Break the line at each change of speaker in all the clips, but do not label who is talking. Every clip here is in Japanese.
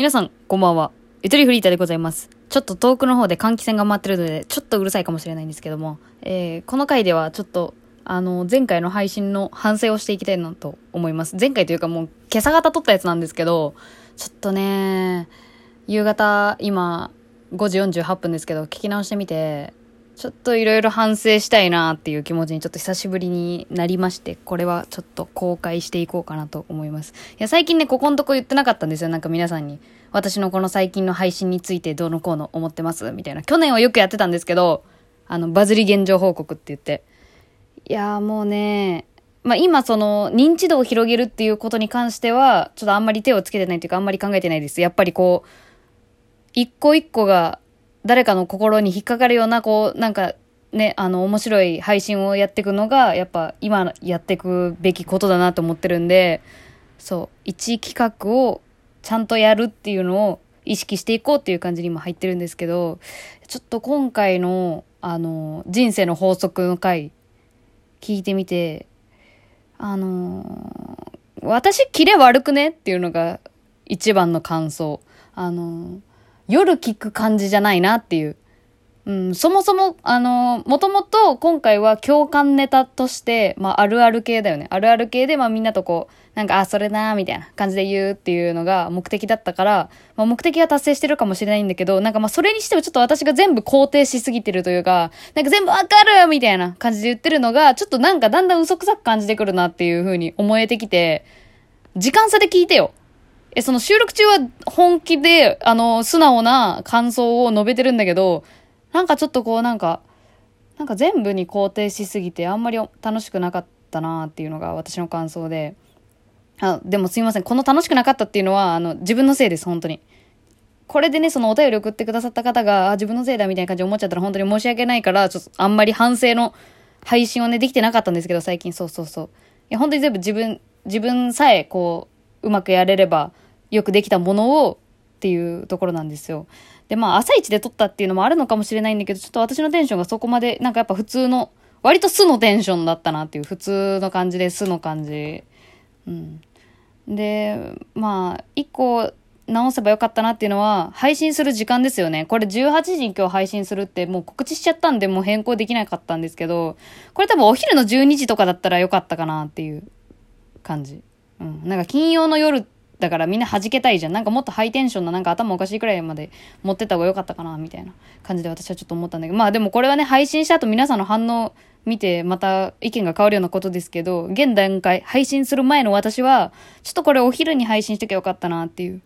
皆さん、こんばんは。ゆとりフリーターでございます。ちょっと遠くの方で換気扇が回ってるので、ちょっとうるさいかもしれないんですけども、えー、この回ではちょっと、あの、前回の配信の反省をしていきたいなと思います。前回というかもう、今朝方撮ったやつなんですけど、ちょっとね、夕方、今、5時48分ですけど、聞き直してみて、ちょっといろいろ反省したいなっていう気持ちにちょっと久しぶりになりまして、これはちょっと公開していこうかなと思います。いや、最近ね、ここのとこ言ってなかったんですよ。なんか皆さんに。私のこの最近の配信についてどうのこうの思ってますみたいな。去年はよくやってたんですけど、あの、バズり現状報告って言って。いやもうね、まあ今その認知度を広げるっていうことに関しては、ちょっとあんまり手をつけてないというかあんまり考えてないです。やっぱりこう、一個一個が誰かの心に引っかかるような、こう、なんか、ね、あの、面白い配信をやっていくのが、やっぱ今やっていくべきことだなと思ってるんで、そう、一企画をちゃんとやるっていうのを意識していこうっていう感じにも入ってるんですけど、ちょっと今回の、あの、人生の法則の回、聞いてみて、あの私、キレ悪くねっていうのが一番の感想。あの夜聞く感じじゃないなっていう。うん、そもそも、あの、もともと今回は共感ネタとして、まあ、あるある系だよね。あるある系で、まあ、みんなとこう、なんか、あ、それなーみたいな感じで言うっていうのが目的だったから、まあ、目的は達成してるかもしれないんだけど、なんかま、それにしてもちょっと私が全部肯定しすぎてるというか、なんか全部わかるみたいな感じで言ってるのが、ちょっとなんかだんだん嘘くさく感じてくるなっていう風に思えてきて、時間差で聞いてよ。え、その収録中は本気で、あの、素直な感想を述べてるんだけど、なんかちょっとこうなんか、なんか全部に肯定しすぎてあんまり楽しくなかったなっていうのが私の感想で。あ、でもすいません。この楽しくなかったっていうのは、あの、自分のせいです、本当に。これでね、そのお便り送ってくださった方が、あ、自分のせいだみたいな感じで思っちゃったら本当に申し訳ないから、ちょっとあんまり反省の配信をね、できてなかったんですけど、最近そうそうそう。いや、本当に全部自分、自分さえこう、うまくやれれば、よくできたものをっていうところなんですよ。で、まあ、朝一で撮ったっていうのもあるのかもしれないんだけど、ちょっと私のテンションがそこまで、なんかやっぱ普通の、割と素のテンションだったなっていう、普通の感じで素の感じ。うん。で、まあ、一個直せばよかったなっていうのは、配信する時間ですよね。これ18時に今日配信するってもう告知しちゃったんで、もう変更できなかったんですけど、これ多分お昼の12時とかだったらよかったかなっていう感じ。うん。なんか金曜の夜だからみんな弾けたいじゃん。なんかもっとハイテンションな、なんか頭おかしいくらいまで持ってった方が良かったかな、みたいな感じで私はちょっと思ったんだけど。まあでもこれはね、配信した後皆さんの反応見て、また意見が変わるようなことですけど、現段階、配信する前の私は、ちょっとこれお昼に配信しときゃよかったなっていう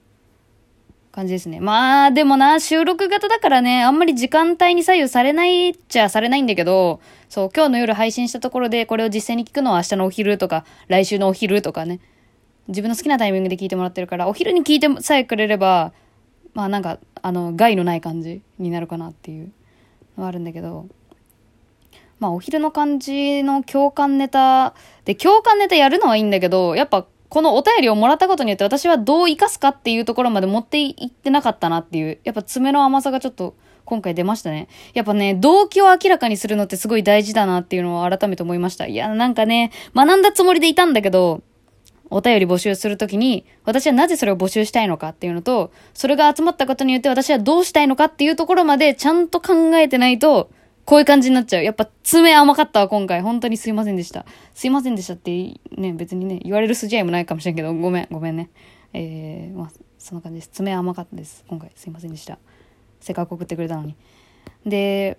感じですね。まあ、でもな、収録型だからね、あんまり時間帯に左右されないっちゃされないんだけど、そう、今日の夜配信したところで、これを実際に聞くのは明日のお昼とか、来週のお昼とかね。自分の好きなタイミングで聞いてもらってるから、お昼に聞いてさえくれれば、まあなんか、あの、害のない感じになるかなっていうのはあるんだけど、まあお昼の感じの共感ネタ、で、共感ネタやるのはいいんだけど、やっぱこのお便りをもらったことによって私はどう活かすかっていうところまで持っていってなかったなっていう、やっぱ爪の甘さがちょっと今回出ましたね。やっぱね、動機を明らかにするのってすごい大事だなっていうのを改めて思いました。いや、なんかね、学んだつもりでいたんだけど、お便り募集するときに、私はなぜそれを募集したいのかっていうのと、それが集まったことによって私はどうしたいのかっていうところまでちゃんと考えてないと、こういう感じになっちゃう。やっぱ爪甘かったわ、今回。本当にすいませんでした。すいませんでしたって、ね、別にね、言われる筋合いもないかもしれんけど、ごめん、ごめんね。えー、まあ、そんな感じです。爪甘かったです。今回、すいませんでした。せっかく送ってくれたのに。で、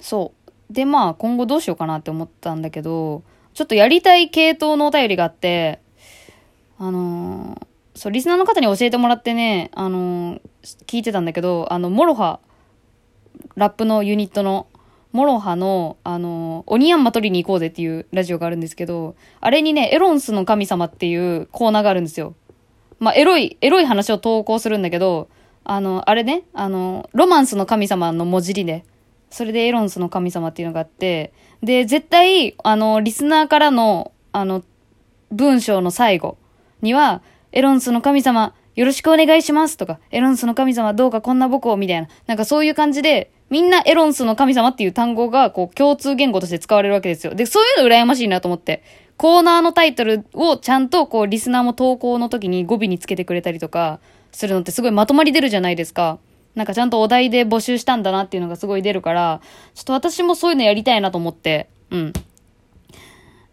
そう。で、まあ、今後どうしようかなって思ったんだけど、ちょっとやりたい系統のお便りがあって、あのーそう、リスナーの方に教えてもらってね、あのー聞いてたんだけど、あの、モロハ、ラップのユニットの、モロハの、あのーオニヤンマ取りに行こうぜっていうラジオがあるんですけど、あれにね、エロンスの神様っていうコーナーがあるんですよ。まあ、エロい、エロい話を投稿するんだけど、あの、あれね、あの、ロマンスの神様のもじりで、それでエロンスの神様っていうのがあって、で、絶対、あの、リスナーからの、あの、文章の最後には、エロンスの神様、よろしくお願いしますとか、エロンスの神様どうかこんな僕を、みたいな。なんかそういう感じで、みんなエロンスの神様っていう単語が、こう、共通言語として使われるわけですよ。で、そういうの羨ましいなと思って。コーナーのタイトルをちゃんと、こう、リスナーも投稿の時に語尾につけてくれたりとか、するのってすごいまとまり出るじゃないですか。なんかちゃんとお題で募集したんだなっていうのがすごい出るから、ちょっと私もそういうのやりたいなと思って、うん。っ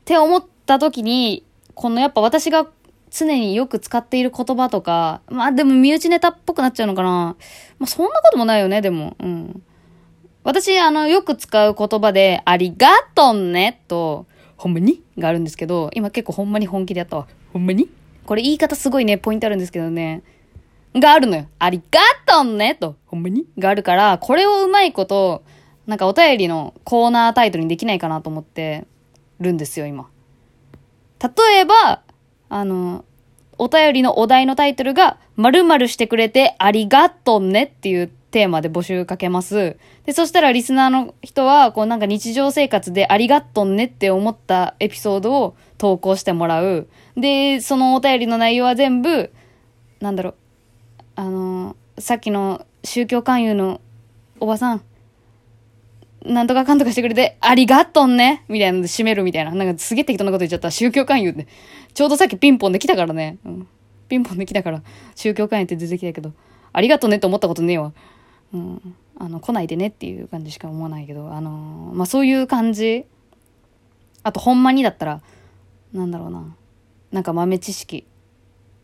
て思った時に、このやっぱ私が常によく使っている言葉とか、まあでも身内ネタっぽくなっちゃうのかな。まあそんなこともないよね、でも。うん。私、あの、よく使う言葉で、ありがとんねと、ほんまに？があるんですけど、今結構ほんまに本気でやったわ。ほんまに？これ言い方すごいね、ポイントあるんですけどね。があるのよ。ありがとんねと、ほんまに？があるから、これをうまいこと、なんかお便りのコーナータイトルにできないかなと思ってるんですよ、今。例えば、あの、お便りのお題のタイトルが、〇〇してくれてありがとんねっていうテーマで募集かけます。で、そしたらリスナーの人は、こうなんか日常生活でありがとんねって思ったエピソードを投稿してもらう。で、そのお便りの内容は全部、なんだろう、あのさっきの宗教勧誘のおばさん、なんとかかんとかしてくれて、ありがとんねみたいなので締めるみたいな。なんかすげえ適当なこと言っちゃった。宗教勧誘って。ちょうどさっきピンポンで来たからね。うん。ピンポンで来たから、宗教勧誘って出てきたけど、ありがとねって思ったことねえわ。うん。あの、来ないでねっていう感じしか思わないけど、あのー、まあ、そういう感じ。あと、ほんまにだったら、なんだろうな。なんか豆知識。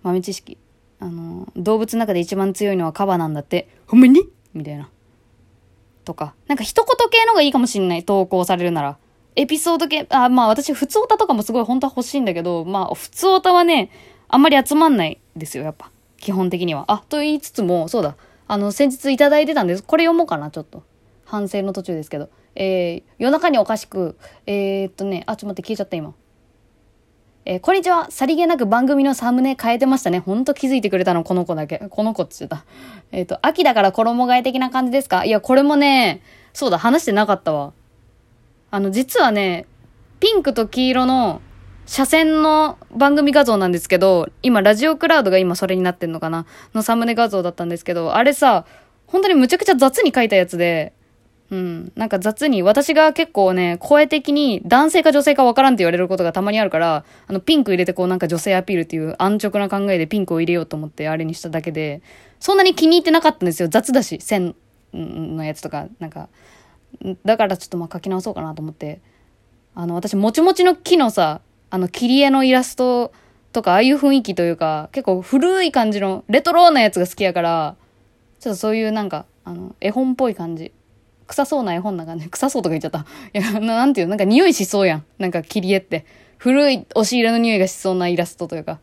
豆知識。あのー、動物の中で一番強いのはカバなんだって。ほんまに？みたいな。とか。なんか一言系のがいいかもしんない。投稿されるなら。エピソード系、あ、まあ私、普通オタとかもすごい本当は欲しいんだけど、まあ普通オタはね、あんまり集まんないですよ、やっぱ。基本的には。あ、と言いつつも、そうだ。あの、先日いただいてたんです。これ読もうかな、ちょっと。反省の途中ですけど。えー、夜中におかしく、えー、っとね、あ、ちょっと待って、消えちゃった、今。えー、こんにちは。さりげなく番組のサムネ変えてましたね。ほんと気づいてくれたの、この子だけ。この子って言ってた。えっ、ー、と、秋だから衣替え的な感じですか？いや、これもね、そうだ、話してなかったわ。あの、実はね、ピンクと黄色の車線の番組画像なんですけど、今、ラジオクラウドが今それになってんのかな？のサムネ画像だったんですけど、あれさ、本当にむちゃくちゃ雑に書いたやつで、うん。なんか雑に、私が結構ね、声的に男性か女性かわからんって言われることがたまにあるから、あの、ピンク入れてこうなんか女性アピールっていう安直な考えでピンクを入れようと思ってあれにしただけで、そんなに気に入ってなかったんですよ。雑だし、線のやつとか、なんか。だからちょっとまあ書き直そうかなと思って。あの、私、もちもちの木のさ、あの、切り絵のイラストとか、ああいう雰囲気というか、結構古い感じの、レトロなやつが好きやから、ちょっとそういうなんか、あの、絵本っぽい感じ。臭そうな絵本なんかね。臭そうとか言っちゃった。いや、なんていうなんか匂いしそうやん。なんか切り絵って。古い押し入れの匂いがしそうなイラストというか。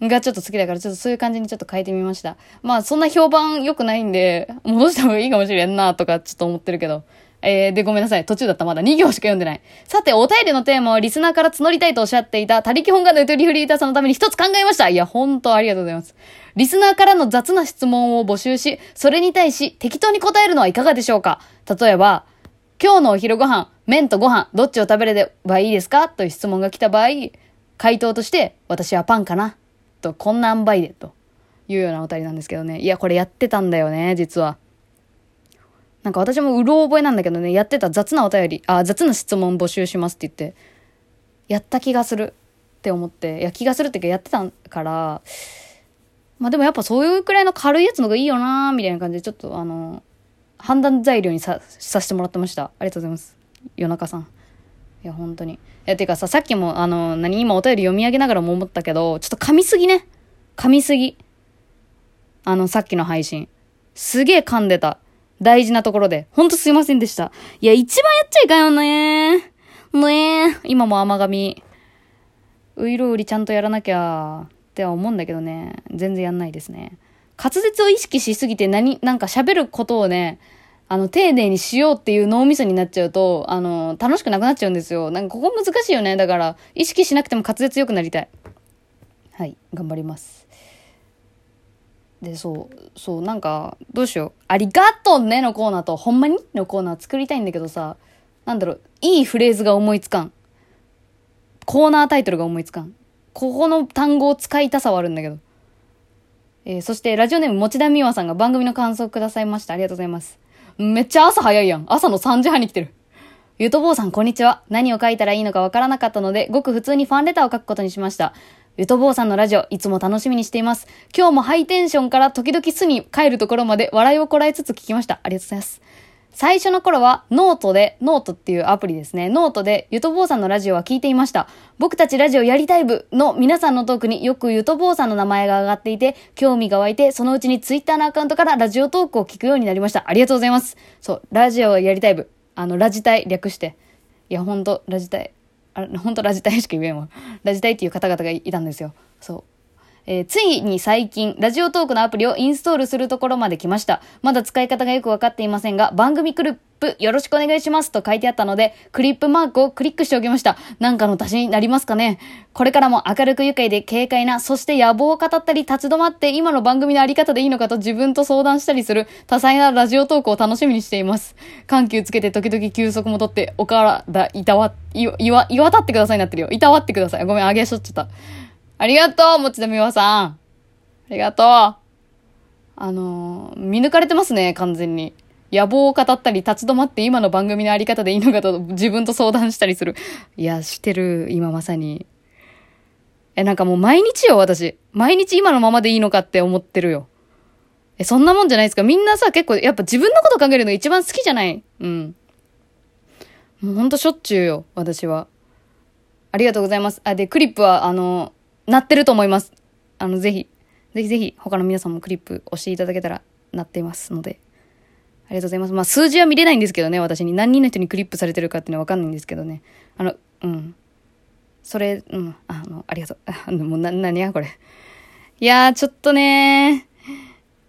がちょっと好きだから、ちょっとそういう感じにちょっと変えてみました。まあ、そんな評判良くないんで、戻した方がいいかもしれんな、とか、ちょっと思ってるけど。えー、で、ごめんなさい。途中だった。まだ2行しか読んでない。さて、お便りのテーマはリスナーから募りたいとおっしゃっていた、他力本願のゆとりフリーターさんのために一つ考えました。いや、ほんとありがとうございます。リスナーからの雑な質問を募集し、それに対し適当に答えるのはいかがでしょうか例えば、今日のお昼ご飯、麺とご飯、どっちを食べればいいですか？という質問が来た場合、回答として、私はパンかな？と、こんな塩梅で、というようなお便りなんですけどね。いや、これやってたんだよね、実は。なんか私もうろ覚えなんだけどね、やってた雑なお便り、あ、雑な質問募集しますって言って、やった気がするって思って、いや、気がするっていうかやってたから、まあでもやっぱそういうくらいの軽いやつの方がいいよなみたいな感じで、ちょっとあの、判断材料にさ、させてもらってました。ありがとうございます。夜中さん。いや、本当に。いや、てかさ、さっきも、あの、何、今お便り読み上げながらも思ったけど、ちょっと噛みすぎね。噛みすぎ。あの、さっきの配信。すげえ噛んでた。大事なところで。ほんとすいませんでした。いや、一番やっちゃいかんよねねえ。今も甘髪。ういろうりちゃんとやらなきゃっては思うんだけどね。全然やんないですね。滑舌を意識しすぎて何、なんか喋ることをね、あの、丁寧にしようっていう脳みそになっちゃうと、あの、楽しくなくなっちゃうんですよ。なんかここ難しいよね。だから、意識しなくても滑舌良くなりたい。はい、頑張ります。で、そう、そう、なんか、どうしよう。ありがとうねのコーナーと、ほんまに？のコーナー作りたいんだけどさ、なんだろう、いいフレーズが思いつかん。コーナータイトルが思いつかん。ここの単語を使いたさはあるんだけど。えー、そして、ラジオネーム、持田美和さんが番組の感想をくださいました。ありがとうございます。めっちゃ朝早いやん。朝の3時半に来てる。ゆとぼうさん、こんにちは。何を書いたらいいのかわからなかったので、ごく普通にファンレターを書くことにしました。ゆとぼうさんのラジオ、いつも楽しみにしています。今日もハイテンションから時々巣に帰るところまで笑いをこらえつつ聞きました。ありがとうございます。最初の頃はノートで、ノートっていうアプリですね。ノートでゆとぼうさんのラジオは聞いていました。僕たちラジオやりたい部の皆さんのトークによくゆとぼうさんの名前が上がっていて、興味が湧いて、そのうちにツイッターのアカウントからラジオトークを聞くようになりました。ありがとうございます。そう、ラジオやりたい部。あの、ラジタイ略して。いや、ほんと、ラジタイ。あ本当ラジタイしか言えんわ。ラジタイっていう方々がいたんですよ。そう。えーついに最近、ラジオトークのアプリをインストールするところまで来ました。まだ使い方がよくわかっていませんが、番組クリップよろしくお願いしますと書いてあったので、クリップマークをクリックしておきました。なんかの足しになりますかね？これからも明るく愉快で軽快な、そして野望を語ったり立ち止まって今の番組のあり方でいいのかと自分と相談したりする多彩なラジオトークを楽しみにしています。緩急つけて時々休息もとって、お体いたわ、い、いわ、いわたってくださいになってるよ。いたわってください。ごめん、あげしょっちゃった。ありがとう、もちだみわさん。ありがとう。あのー見抜かれてますね、完全に。野望を語ったり、立ち止まって今の番組のあり方でいいのかと自分と相談したりする。いや、してる、今まさに。え、なんかもう毎日よ、私。毎日今のままでいいのかって思ってるよ。え、そんなもんじゃないですか。みんなさ、結構、やっぱ自分のこと考えるのが一番好きじゃない？うん。もうほんとしょっちゅうよ、私は。ありがとうございます。あ、で、クリップは、あの、鳴ってると思います。あの、ぜひ、ぜひぜひ、他の皆さんもクリップ押していただけたら、鳴っていますので。ありがとうございます。まあ、数字は見れないんですけどね、私に。何人の人にクリップされてるかっていうのはわかんないんですけどね。あの、うん。それ、うん、あの、ありがとう。あ のもうな、何や、これ。いやー、ちょっとね。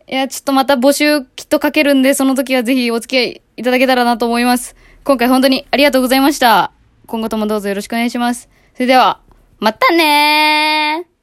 いや、ちょっとまた募集きっとかけるんで、その時はぜひお付き合いいただけたらなと思います。今回本当にありがとうございました。今後ともどうぞよろしくお願いします。それでは、またねー。